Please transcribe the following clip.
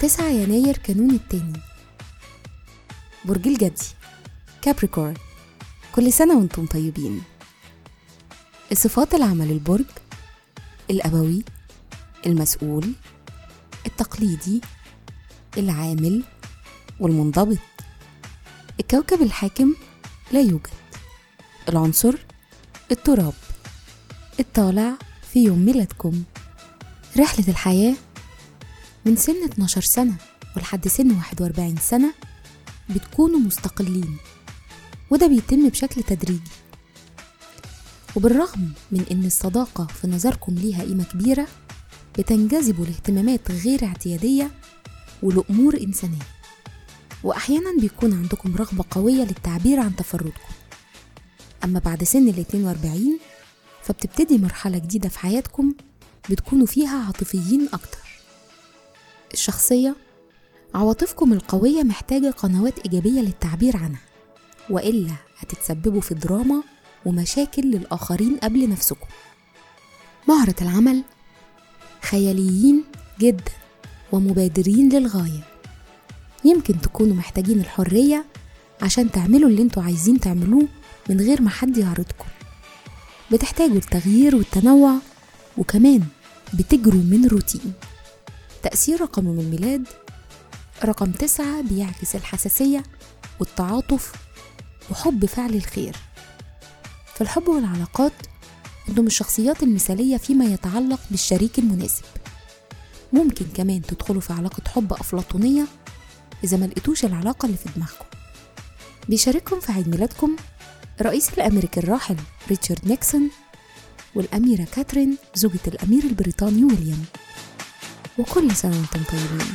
تسعة يناير كانون التاني. برج الجدي كابريكورن كل سنة وأنتم طيبين. الصفات العمل البرج الأبوي المسؤول التقليدي العامل والمنضبط. الكوكب الحاكم لا يوجد. العنصر التراب. الطالع في يوم ميلادكم. رحلة الحياة من سن 12 سنة ولحد سن 41 سنة بتكونوا مستقلين وده بيتم بشكل تدريجي. وبالرغم من إن الصداقة في نظركم ليها قيمة كبيرة بتنجذبوا لاهتمامات غير اعتيادية ولأمور إنسانية. وأحيانا بيكون عندكم رغبة قوية للتعبير عن تفردكم. أما بعد سن ال 42 فبتبتدي مرحلة جديدة في حياتكم بتكونوا فيها عاطفيين أكتر. الشخصية عواطفكم القوية محتاجة قنوات إيجابية للتعبير عنها وإلا هتتسببوا في دراما ومشاكل للآخرين قبل نفسكم. مهرة العمل خياليين جدا ومبادرين للغاية. يمكن تكونوا محتاجين الحرية عشان تعملوا اللي أنتوا عايزين تعملوه من غير ما حد يعرضكم. بتحتاجوا التغيير والتنوع وكمان بتجروا من روتين. تأثير رقم من الميلاد رقم تسعة بيعكس الحساسية والتعاطف وحب فعل الخير. في الحب والعلاقات أنتم الشخصيات المثالية فيما يتعلق بالشريك المناسب. ممكن كمان تدخلوا في علاقة حب أفلاطونية إذا ما لقيتوش العلاقة اللي في دماغكم. بيشارككم في عيد ميلادكم الرئيس الأمريكي الراحل ريتشارد نيكسون والأميرة كاترين زوجة الأمير البريطاني ويليام. وكل سنة وأنتم طيبين.